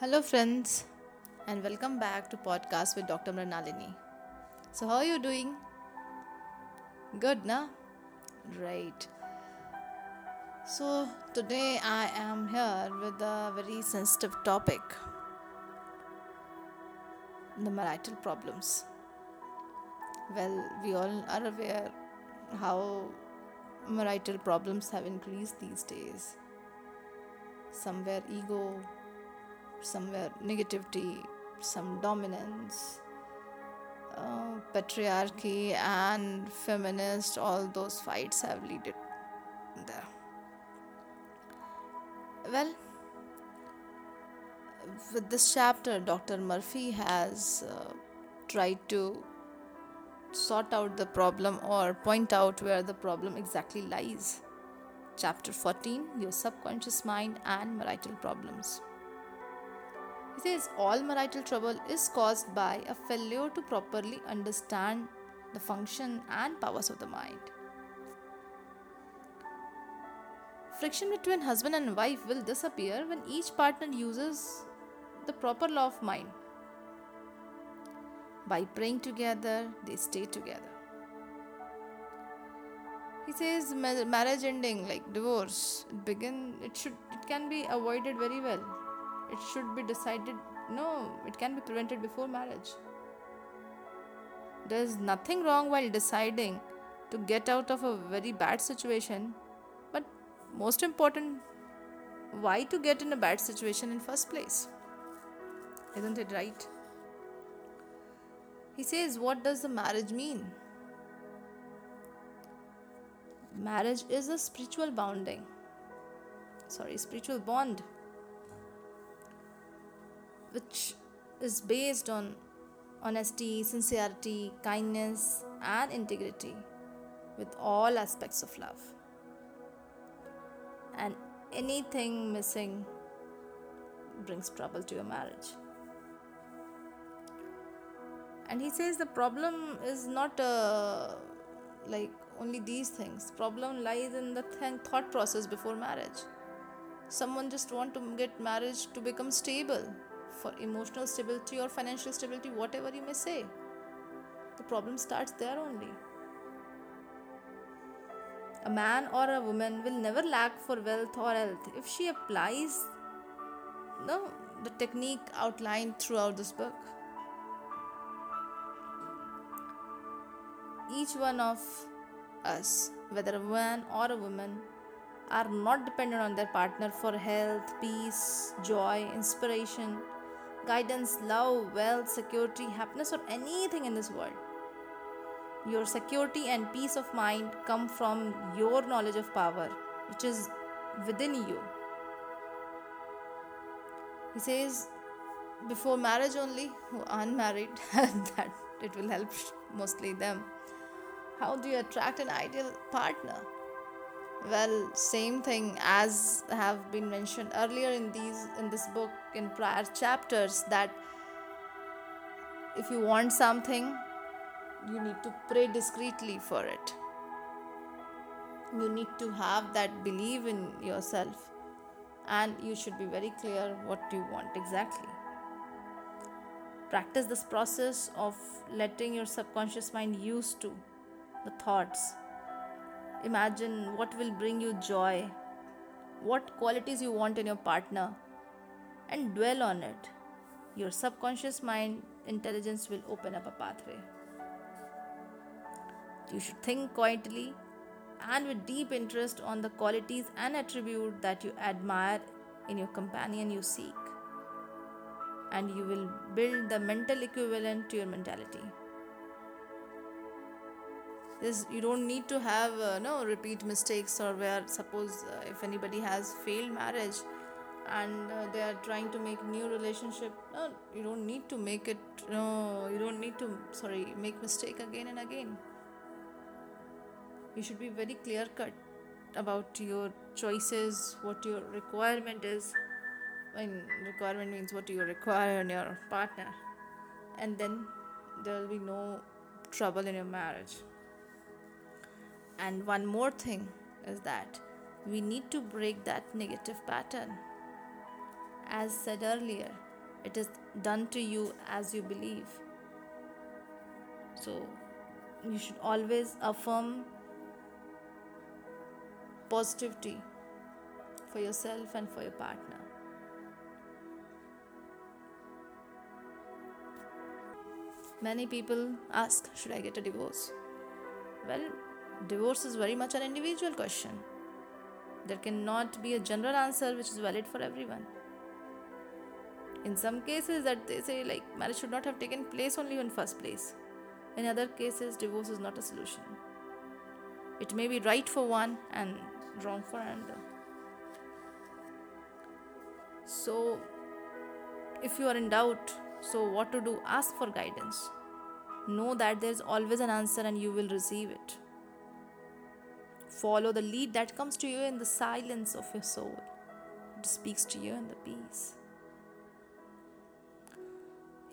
Hello, friends, and welcome back to podcast with Dr. Mrinalini. So, how are you doing? Good, na? Right. So, today I am here with a very sensitive topic the marital problems. Well, we all are aware how marital problems have increased these days. Somewhere ego, somewhere negativity, some dominance, uh, patriarchy, and feminist, all those fights have led there. Well, with this chapter, Dr. Murphy has uh, tried to sort out the problem or point out where the problem exactly lies. Chapter 14 Your Subconscious Mind and Marital Problems. He says all marital trouble is caused by a failure to properly understand the function and powers of the mind. Friction between husband and wife will disappear when each partner uses the proper law of mind. By praying together, they stay together. He says marriage ending like divorce begin it should it can be avoided very well it should be decided no it can be prevented before marriage. There's nothing wrong while deciding to get out of a very bad situation but most important why to get in a bad situation in first place? Isn't it right? He says what does the marriage mean? Marriage is a spiritual bonding sorry spiritual bond which is based on honesty, sincerity, kindness, and integrity with all aspects of love. And anything missing brings trouble to your marriage. And he says the problem is not uh, like only these things. Problem lies in the th- thought process before marriage. Someone just want to get marriage to become stable for emotional stability or financial stability, whatever you may say. The problem starts there only. A man or a woman will never lack for wealth or health if she applies no, the technique outlined throughout this book. Each one of us, whether a man or a woman, are not dependent on their partner for health, peace, joy, inspiration, guidance, love, wealth, security, happiness, or anything in this world. Your security and peace of mind come from your knowledge of power, which is within you. He says, before marriage only, who are unmarried, that it will help mostly them. How do you attract an ideal partner? Well same thing as have been mentioned earlier in these in this book in prior chapters that if you want something you need to pray discreetly for it. You need to have that belief in yourself and you should be very clear what you want exactly. Practice this process of letting your subconscious mind used to the thoughts Imagine what will bring you joy, what qualities you want in your partner, and dwell on it. Your subconscious mind intelligence will open up a pathway. You should think quietly and with deep interest on the qualities and attributes that you admire in your companion you seek. And you will build the mental equivalent to your mentality you don't need to have uh, no repeat mistakes or where suppose uh, if anybody has failed marriage and uh, they are trying to make new relationship no you don't need to make it no you don't need to sorry make mistake again and again. You should be very clear cut about your choices what your requirement is. When requirement means what you require in your partner. And then there will be no trouble in your marriage and one more thing is that we need to break that negative pattern. As said earlier, it is done to you as you believe. So, you should always affirm positivity for yourself and for your partner. Many people ask, Should I get a divorce? Well, divorce is very much an individual question. There cannot be a general answer which is valid for everyone. In some cases, that they say like marriage should not have taken place only in first place. In other cases, divorce is not a solution. It may be right for one and wrong for another. So, if you are in doubt, so what to do? Ask for guidance. Know that there's always an answer and you will receive it. Follow the lead that comes to you in the silence of your soul. It speaks to you in the peace.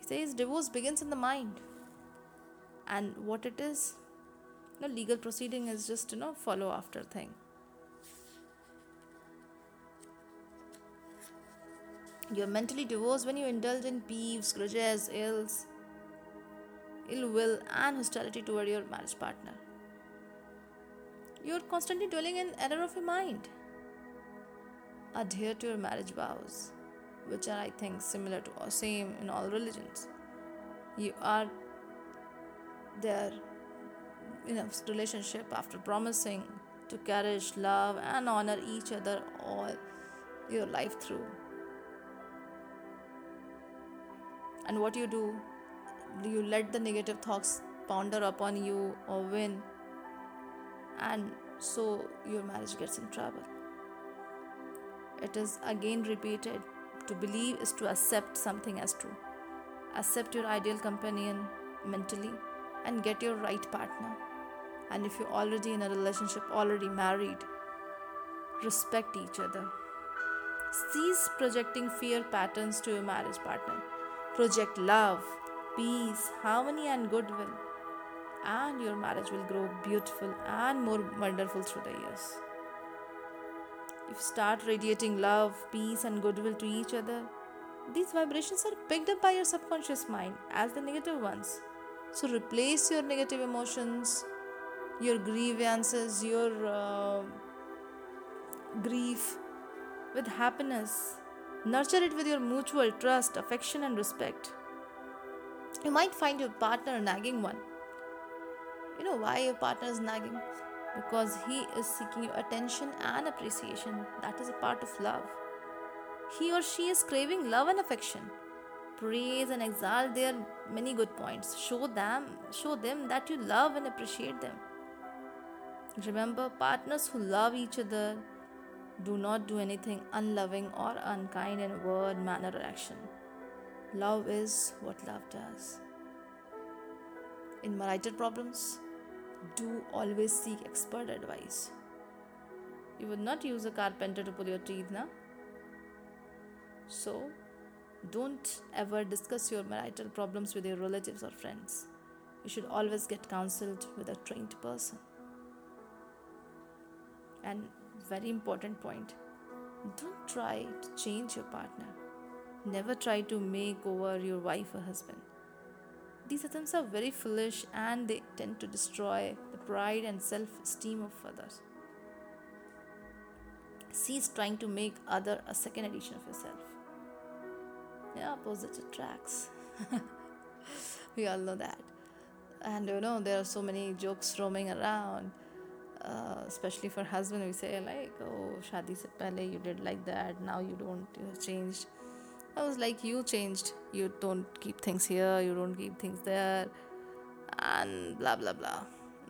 He says divorce begins in the mind. And what it is, the legal proceeding is just you know follow after thing. You're mentally divorced when you indulge in peeves, grudges, ills, ill will, and hostility toward your marriage partner. You're constantly dwelling in error of your mind. Adhere to your marriage vows, which are, I think, similar to or same in all religions. You are there in a relationship after promising to cherish, love, and honor each other all your life through. And what you do, do you let the negative thoughts ponder upon you or win? And so your marriage gets in trouble. It is again repeated to believe is to accept something as true. Accept your ideal companion mentally and get your right partner. And if you're already in a relationship, already married, respect each other. Cease projecting fear patterns to your marriage partner project love, peace, harmony, and goodwill. And your marriage will grow beautiful and more wonderful through the years. If you start radiating love, peace, and goodwill to each other, these vibrations are picked up by your subconscious mind as the negative ones. So replace your negative emotions, your grievances, your uh, grief with happiness Nurture it with your mutual trust, affection, and respect. You might find your partner a nagging one. You know why your partner is nagging? Because he is seeking your attention and appreciation. That is a part of love. He or she is craving love and affection. Praise and exalt their many good points. Show them, show them that you love and appreciate them. Remember, partners who love each other, do not do anything unloving or unkind in word, manner, or action. Love is what love does. In marital problems, do always seek expert advice. You would not use a carpenter to pull your teeth, na? So, don't ever discuss your marital problems with your relatives or friends. You should always get counseled with a trained person. And very important point. Don't try to change your partner. Never try to make over your wife or husband. These attempts are very foolish and they tend to destroy the pride and self esteem of others. Cease trying to make other a second edition of yourself. Yeah, opposite attracts. we all know that. And you know, there are so many jokes roaming around uh, especially for husband we say like oh shadi se pehle you did like that now you don't you have changed i was like you changed. You don't keep things here. You don't keep things there. And blah blah blah.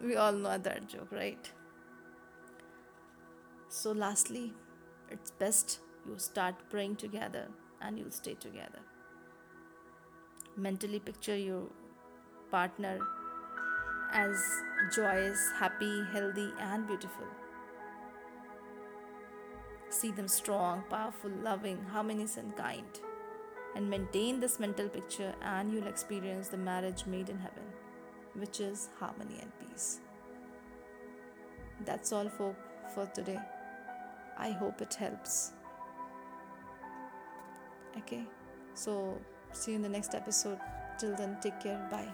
We all know that joke right? So lastly it's best you start praying together and you'll stay together. Mentally picture your partner as joyous, happy, healthy, and beautiful. See them strong, powerful, loving, harmonious, and kind. And maintain this mental picture, and you'll experience the marriage made in heaven, which is harmony and peace. That's all for, for today. I hope it helps. Okay, So, see you in the next episode. Till then, take care. Bye.